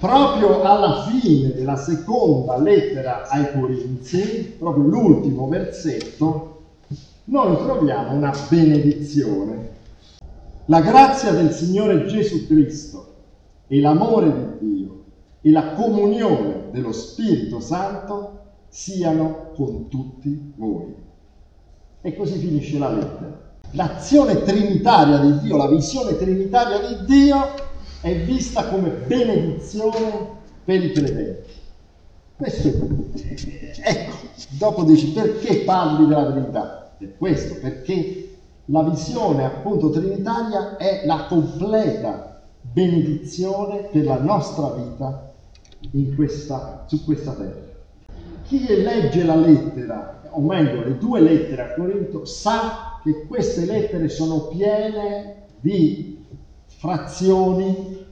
proprio alla fine della seconda lettera ai Corinzi, proprio l'ultimo versetto, noi troviamo una benedizione. La grazia del Signore Gesù Cristo e l'amore di Dio e la comunione dello Spirito Santo siano con tutti voi. E così finisce la lettera. L'azione trinitaria di Dio, la visione trinitaria di Dio è vista come benedizione per i credenti. Questo Ecco, dopo dici perché parli della Trinità? Per questo, perché la visione appunto trinitaria è la completa benedizione per la nostra vita questa, su questa terra. Chi legge la lettera, o meglio le due lettere a Corinto, sa che queste lettere sono piene di frazioni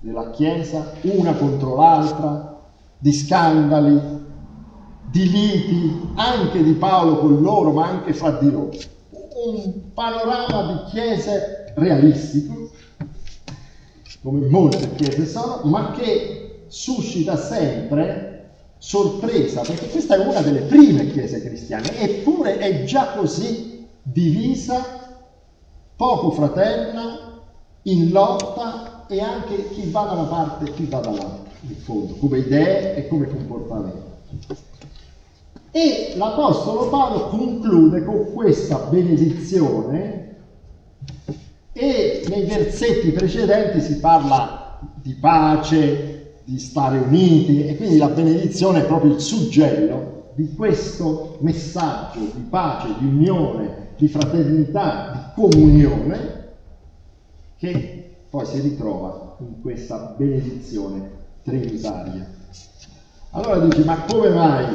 della Chiesa, una contro l'altra, di scandali, di liti, anche di Paolo con loro, ma anche fra di loro. Un panorama di chiese realistico, come molte chiese sono, ma che suscita sempre sorpresa, perché questa è una delle prime chiese cristiane, eppure è già così divisa, poco fraterna, in lotta e anche chi va da una parte e chi va dall'altra, in fondo, come idee e come comportamento. E l'Apostolo Paolo conclude con questa benedizione e nei versetti precedenti si parla di pace, di stare uniti e quindi la benedizione è proprio il suggello di questo messaggio di pace, di unione, di fraternità, di comunione che poi si ritrova in questa benedizione trinitaria. Allora dici, ma come mai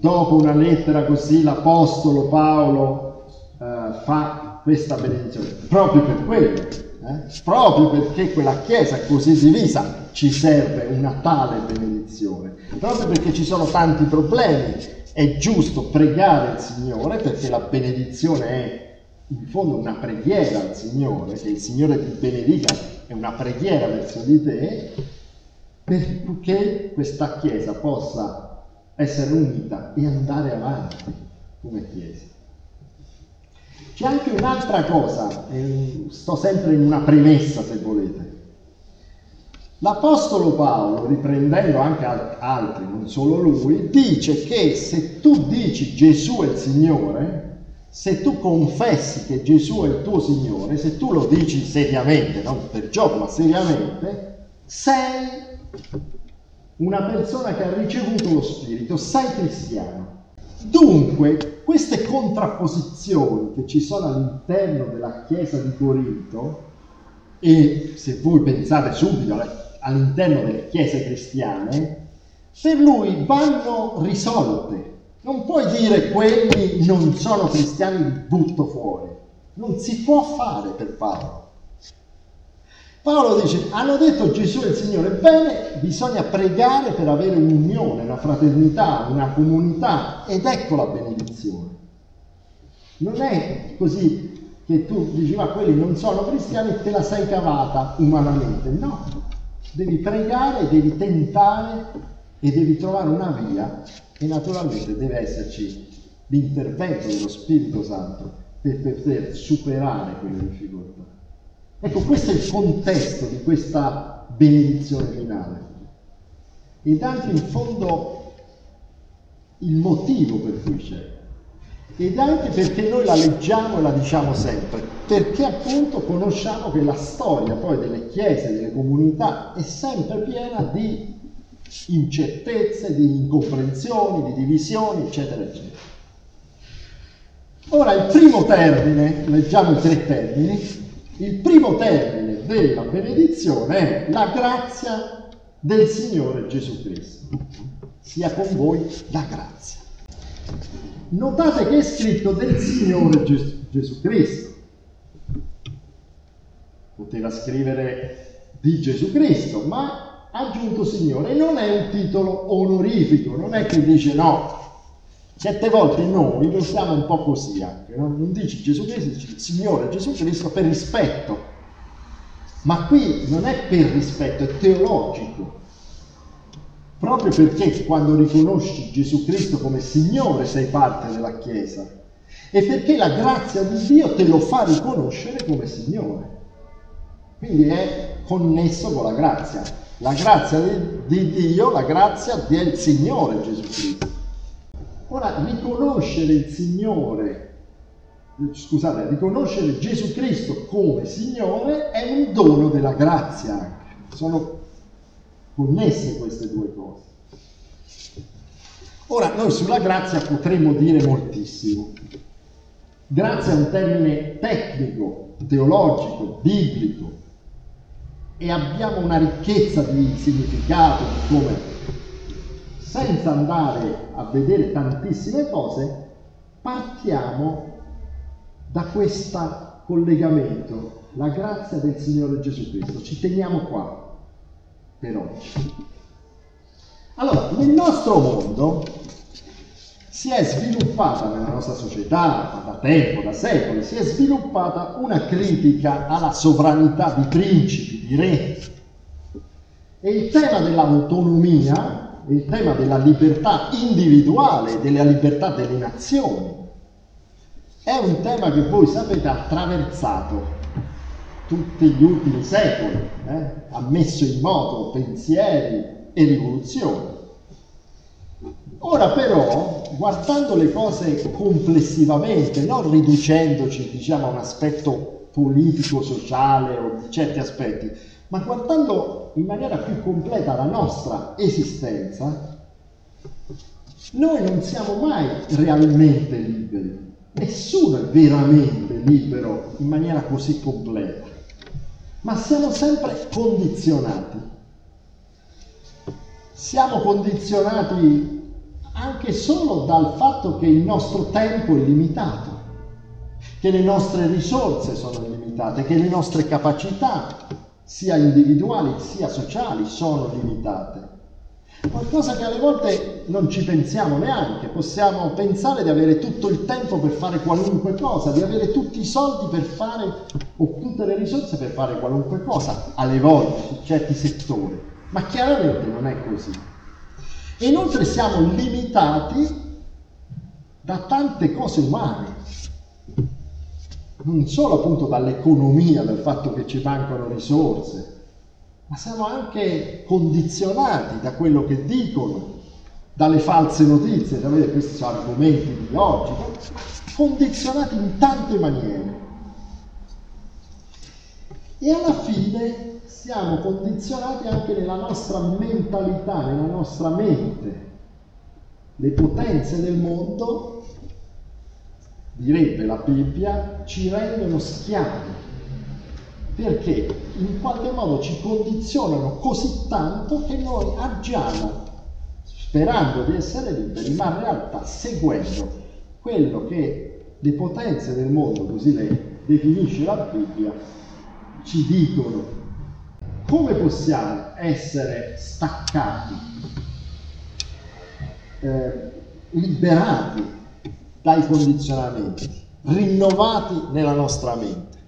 dopo una lettera così l'Apostolo Paolo eh, fa questa benedizione? Proprio per quello, eh? proprio perché quella Chiesa così divisa ci serve una tale benedizione, proprio perché ci sono tanti problemi, è giusto pregare il Signore perché la benedizione è in fondo una preghiera al Signore, che il Signore ti benedica, è una preghiera verso di te, perché questa Chiesa possa essere unita e andare avanti come Chiesa. C'è anche un'altra cosa, sto sempre in una premessa se volete. L'Apostolo Paolo, riprendendo anche altri, non solo lui, dice che se tu dici Gesù è il Signore, se tu confessi che Gesù è il tuo Signore, se tu lo dici seriamente, non per gioco, ma seriamente, sei una persona che ha ricevuto lo Spirito, sei cristiano. Dunque, queste contrapposizioni che ci sono all'interno della Chiesa di Corinto, e se voi pensate subito all'interno delle chiese cristiane, per lui vanno risolte non puoi dire quelli non sono cristiani, li butto fuori. Non si può fare per Paolo. Paolo dice, hanno detto Gesù è il Signore, bene, bisogna pregare per avere un'unione, una fraternità, una comunità ed ecco la benedizione. Non è così che tu dici ma quelli non sono cristiani e te la sei cavata umanamente, no, devi pregare, devi tentare e devi trovare una via e naturalmente deve esserci l'intervento dello Spirito Santo per poter superare quelle difficoltà. Ecco, questo è il contesto di questa benedizione finale. Ed anche in fondo il motivo per cui c'è. Ed anche perché noi la leggiamo e la diciamo sempre, perché appunto conosciamo che la storia poi delle chiese, delle comunità è sempre piena di incertezze, di incomprensioni, di divisioni, eccetera, eccetera. Ora il primo termine, leggiamo i tre termini, il primo termine della benedizione è la grazia del Signore Gesù Cristo. Sia con voi la grazia. Notate che è scritto del Signore Gesù, Gesù Cristo. Poteva scrivere di Gesù Cristo, ma aggiunto Signore, non è un titolo onorifico, non è che dice no. Certe volte noi lo siamo un po' così anche, no? non dici Gesù Cristo, dici Signore Gesù Cristo per rispetto. Ma qui non è per rispetto, è teologico. Proprio perché quando riconosci Gesù Cristo come Signore sei parte della Chiesa e perché la grazia di Dio te lo fa riconoscere come Signore. Quindi è connesso con la grazia. La grazia di, di Dio, la grazia del Signore Gesù Cristo. Ora, riconoscere il Signore, scusate, riconoscere Gesù Cristo come Signore è un dono della grazia anche. Sono connesse queste due cose. Ora, noi sulla grazia potremmo dire moltissimo. Grazia è un termine tecnico, teologico, biblico e abbiamo una ricchezza di significato, di come, senza andare a vedere tantissime cose, partiamo da questo collegamento, la grazia del Signore Gesù Cristo. Ci teniamo qua per oggi. Allora, nel nostro mondo si è sviluppata nella nostra società da tempo, da secoli, si è sviluppata una critica alla sovranità di principi, di re. E il tema dell'autonomia, il tema della libertà individuale, della libertà delle nazioni, è un tema che voi sapete ha attraversato tutti gli ultimi secoli, eh? ha messo in moto pensieri e rivoluzioni. Ora però, guardando le cose complessivamente, non riducendoci diciamo, a un aspetto politico-sociale o di certi aspetti, ma guardando in maniera più completa la nostra esistenza, noi non siamo mai realmente liberi. Nessuno è veramente libero in maniera così completa ma siamo sempre condizionati. Siamo condizionati anche solo dal fatto che il nostro tempo è limitato, che le nostre risorse sono limitate, che le nostre capacità, sia individuali sia sociali, sono limitate. Qualcosa che alle volte non ci pensiamo neanche, possiamo pensare di avere tutto il tempo per fare qualunque cosa, di avere tutti i soldi per fare o tutte le risorse per fare qualunque cosa, alle volte, in certi settori, ma chiaramente non è così. E inoltre siamo limitati da tante cose umane, non solo appunto dall'economia, dal fatto che ci mancano risorse, ma siamo anche condizionati da quello che dicono, dalle false notizie, sapete questi sono argomenti di oggi, condizionati in tante maniere. E alla fine siamo condizionati anche nella nostra mentalità, nella nostra mente. Le potenze del mondo, direbbe la Bibbia, ci rendono schiavi perché in qualche modo ci condizionano così tanto che noi agiamo sperando di essere liberi, ma in realtà seguendo quello che le potenze del mondo, così le definisce la Bibbia, ci dicono. Come possiamo essere staccati, eh, liberati dai condizionamenti, rinnovati nella nostra mente?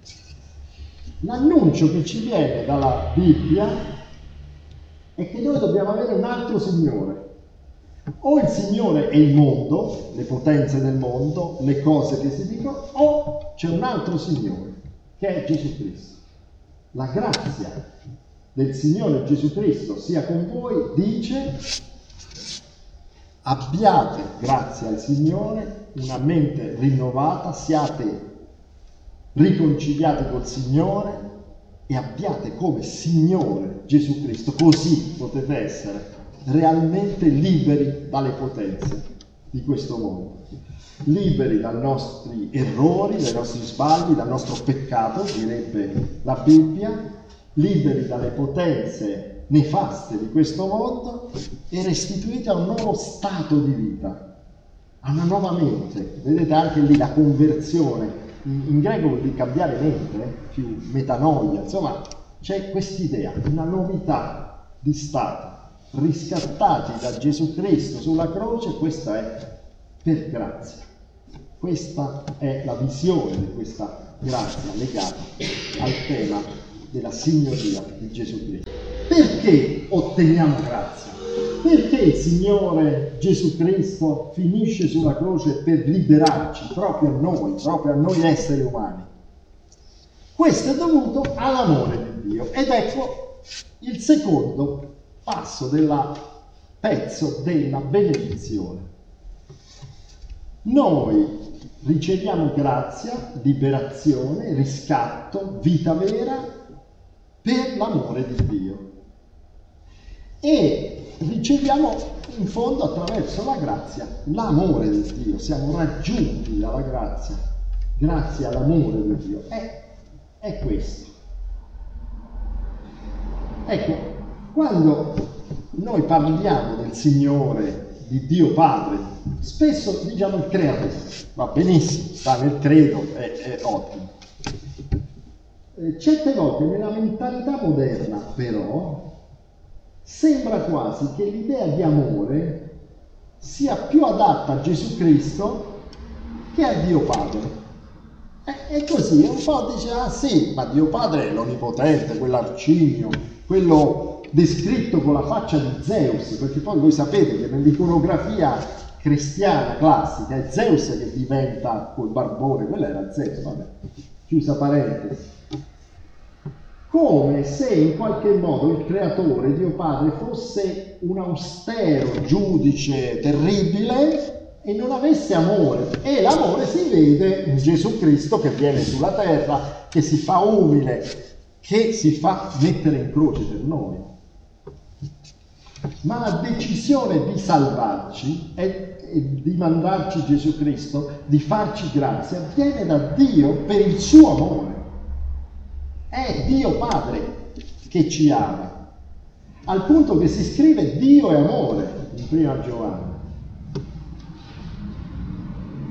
L'annuncio che ci viene dalla Bibbia è che noi dobbiamo avere un altro Signore. O il Signore è il mondo, le potenze del mondo, le cose che si dicono, o c'è un altro Signore, che è Gesù Cristo. La grazia del Signore Gesù Cristo sia con voi, dice, abbiate, grazie al Signore, una mente rinnovata, siate riconciliate col Signore e abbiate come Signore Gesù Cristo, così potete essere realmente liberi dalle potenze di questo mondo, liberi dai nostri errori, dai nostri sbagli, dal nostro peccato, direbbe la Bibbia, liberi dalle potenze nefaste di questo mondo e restituiti a un nuovo stato di vita, a una nuova mente. Vedete anche lì la conversione in greco vuol dire cambiare mente, eh? più metanoia, insomma c'è quest'idea, una novità di stato, riscattati da Gesù Cristo sulla croce, questa è per grazia. Questa è la visione di questa grazia legata al tema della signoria di Gesù Cristo. Perché otteniamo grazia? Perché il Signore Gesù Cristo finisce sulla croce per liberarci proprio a noi, proprio a noi esseri umani? Questo è dovuto all'amore di Dio. Ed ecco il secondo passo del pezzo della benedizione. Noi riceviamo grazia, liberazione, riscatto, vita vera per l'amore di Dio. E riceviamo in fondo attraverso la grazia l'amore di Dio, siamo raggiunti dalla grazia, grazie all'amore di Dio. È, è questo. Ecco, quando noi parliamo del Signore di Dio Padre, spesso diciamo il creatore, va benissimo, sta nel credo, è, è ottimo. Eh, certe volte nella mentalità moderna però sembra quasi che l'idea di amore sia più adatta a Gesù Cristo che a Dio Padre. E così un po' dice, ah sì, ma Dio Padre è l'onnipotente, quell'arcigno, quello descritto con la faccia di Zeus, perché poi voi sapete che nell'iconografia cristiana classica è Zeus che diventa col barbone, quello era Zeus, vabbè, chiusa parentesi. Come se in qualche modo il creatore, Dio Padre, fosse un austero giudice terribile e non avesse amore. E l'amore si vede in Gesù Cristo che viene sulla terra, che si fa umile, che si fa mettere in croce per noi ma la decisione di salvarci e, di mandarci Gesù Cristo, di farci grazia, viene da Dio per il suo amore. È Dio Padre che ci ama, al punto che si scrive Dio è amore in prima Giovanni.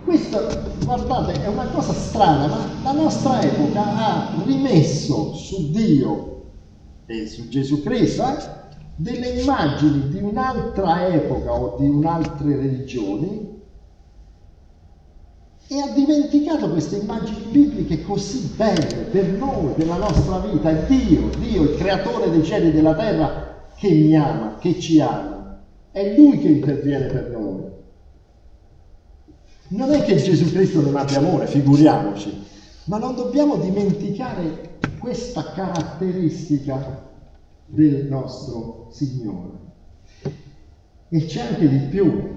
Questo, guardate, è una cosa strana, ma la nostra epoca ha rimesso su Dio e su Gesù Cristo eh, delle immagini di un'altra epoca o di un'altre religioni e ha dimenticato queste immagini bibliche così belle per noi, per la nostra vita. È Dio, Dio, il creatore dei cieli e della terra, che mi ama, che ci ama. È Lui che interviene per noi. Non è che Gesù Cristo non abbia amore, figuriamoci, ma non dobbiamo dimenticare questa caratteristica del nostro Signore. E c'è anche di più.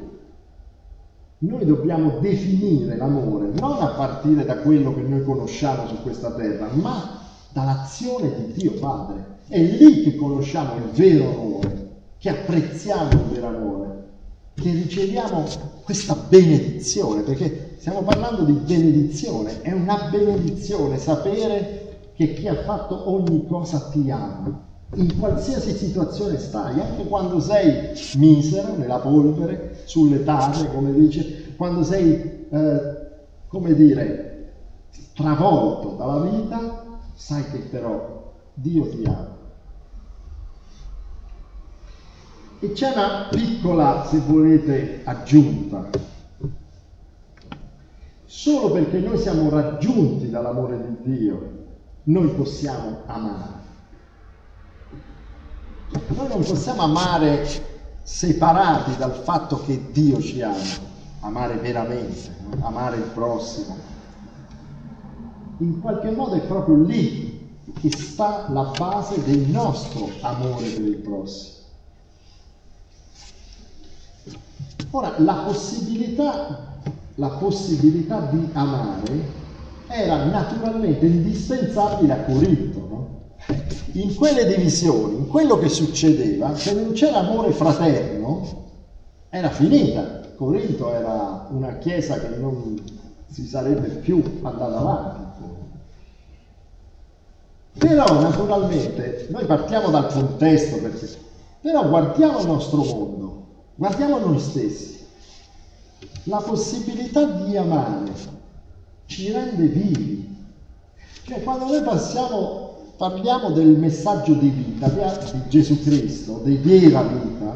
Noi dobbiamo definire l'amore non a partire da quello che noi conosciamo su questa terra, ma dall'azione di Dio Padre. È lì che conosciamo il vero amore, che apprezziamo il vero amore, che riceviamo questa benedizione, perché stiamo parlando di benedizione, è una benedizione sapere che chi ha fatto ogni cosa ti ama in qualsiasi situazione stai, anche quando sei misero, nella polvere, sulle tane, come dice, quando sei, eh, come dire, travolto dalla vita, sai che però Dio ti ama. E c'è una piccola, se volete, aggiunta. Solo perché noi siamo raggiunti dall'amore di Dio, noi possiamo amare. Noi non possiamo amare separati dal fatto che Dio ci ama, amare veramente, amare il prossimo. In qualche modo è proprio lì che sta la base del nostro amore per il prossimo. Ora, la possibilità, la possibilità di amare era naturalmente indispensabile a Corinto? In quelle divisioni, in quello che succedeva, se non c'era amore fraterno, era finita. Corinto era una chiesa che non si sarebbe più andata avanti. Però naturalmente noi partiamo dal contesto, perché, però guardiamo il nostro mondo, guardiamo noi stessi. La possibilità di amare ci rende vivi. Cioè quando noi passiamo parliamo del messaggio di vita di Gesù Cristo, di vera vita,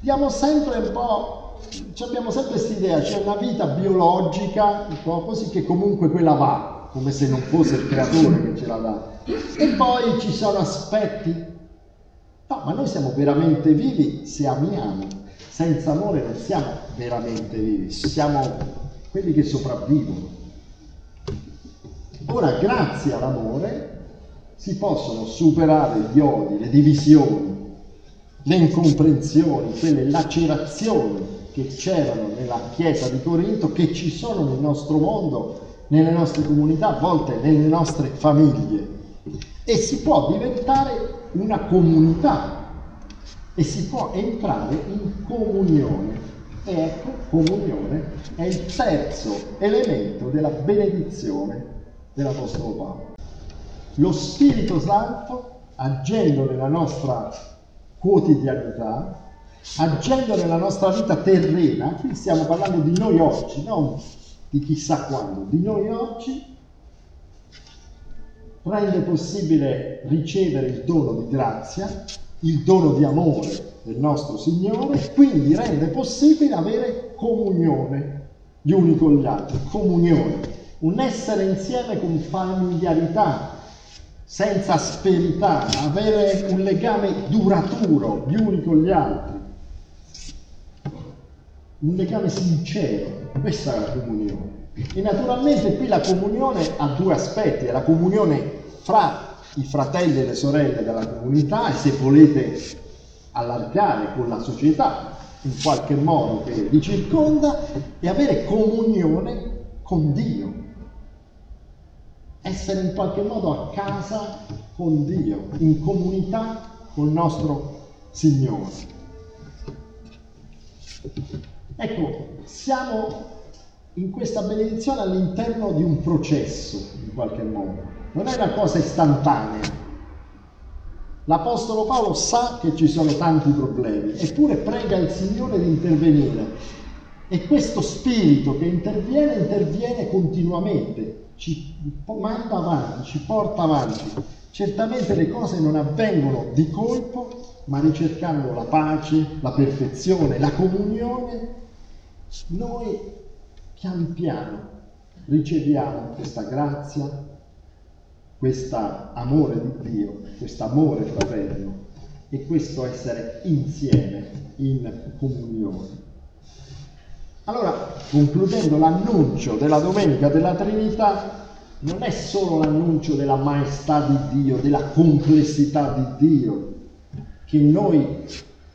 diamo sempre un po', abbiamo sempre questa idea, c'è una vita biologica, un po' così che comunque quella va. come se non fosse il creatore che ce la dà. E poi ci sono aspetti. No, ma noi siamo veramente vivi se amiamo. Senza amore non siamo veramente vivi, siamo quelli che sopravvivono. Ora, grazie all'amore, si possono superare gli odi, le divisioni, le incomprensioni, quelle lacerazioni che c'erano nella Chiesa di Corinto, che ci sono nel nostro mondo, nelle nostre comunità, a volte nelle nostre famiglie. E si può diventare una comunità e si può entrare in comunione. E ecco, comunione è il terzo elemento della benedizione dell'Apostolo Paolo. Lo Spirito Santo, agendo nella nostra quotidianità, agendo nella nostra vita terrena, qui stiamo parlando di noi oggi, non di chissà quando, di noi oggi, rende possibile ricevere il dono di grazia, il dono di amore del nostro Signore, quindi rende possibile avere comunione gli uni con gli altri, comunione, un essere insieme con familiarità, senza asperità, avere un legame duraturo gli uni con gli altri un legame sincero, questa è la comunione. E naturalmente qui la comunione ha due aspetti, è la comunione fra i fratelli e le sorelle della comunità e se volete allargare con la società in qualche modo che vi circonda e avere comunione con Dio. Essere in qualche modo a casa con Dio, in comunità con il nostro Signore. Ecco, siamo in questa benedizione all'interno di un processo, in qualche modo. Non è una cosa istantanea. L'Apostolo Paolo sa che ci sono tanti problemi, eppure prega il Signore di intervenire. E questo spirito che interviene, interviene continuamente, ci manda avanti, ci porta avanti. Certamente le cose non avvengono di colpo, ma ricercando la pace, la perfezione, la comunione noi pian piano riceviamo questa grazia, questo amore di Dio, questo amore fraterno e questo essere insieme in comunione. Allora, concludendo l'annuncio della Domenica della Trinità, non è solo l'annuncio della maestà di Dio, della complessità di Dio, che noi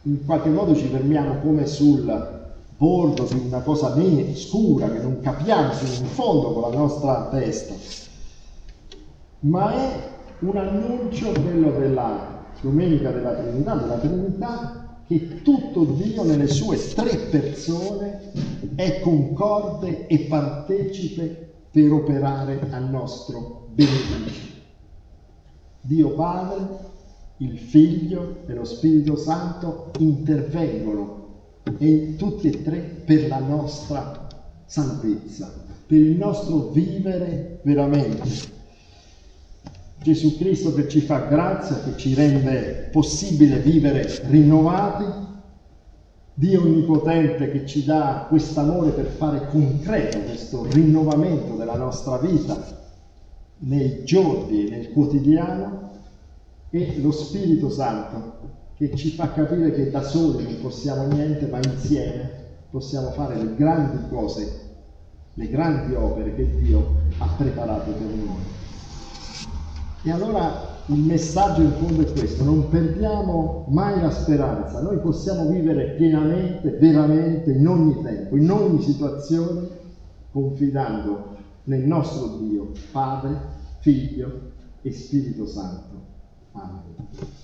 in qualche modo ci fermiamo come sul bordo di una cosa scura che non capiamo fino in fondo con la nostra testa, ma è un annuncio, quello della Domenica della Trinità, della Trinità, che tutto Dio nelle sue tre persone è concorde e partecipe per operare al nostro beneficio. Dio Padre, il Figlio e lo Spirito Santo intervengono e tutti e tre per la nostra salvezza, per il nostro vivere veramente. Gesù Cristo che ci fa grazia, che ci rende possibile vivere rinnovati, Dio Onnipotente che ci dà questo amore per fare concreto questo rinnovamento della nostra vita nei giorni nel quotidiano e lo Spirito Santo che ci fa capire che da soli non possiamo niente, ma insieme possiamo fare le grandi cose, le grandi opere che Dio ha preparato per noi. E allora il messaggio in fondo è questo, non perdiamo mai la speranza, noi possiamo vivere pienamente, veramente, in ogni tempo, in ogni situazione, confidando nel nostro Dio, Padre, Figlio e Spirito Santo. Amen.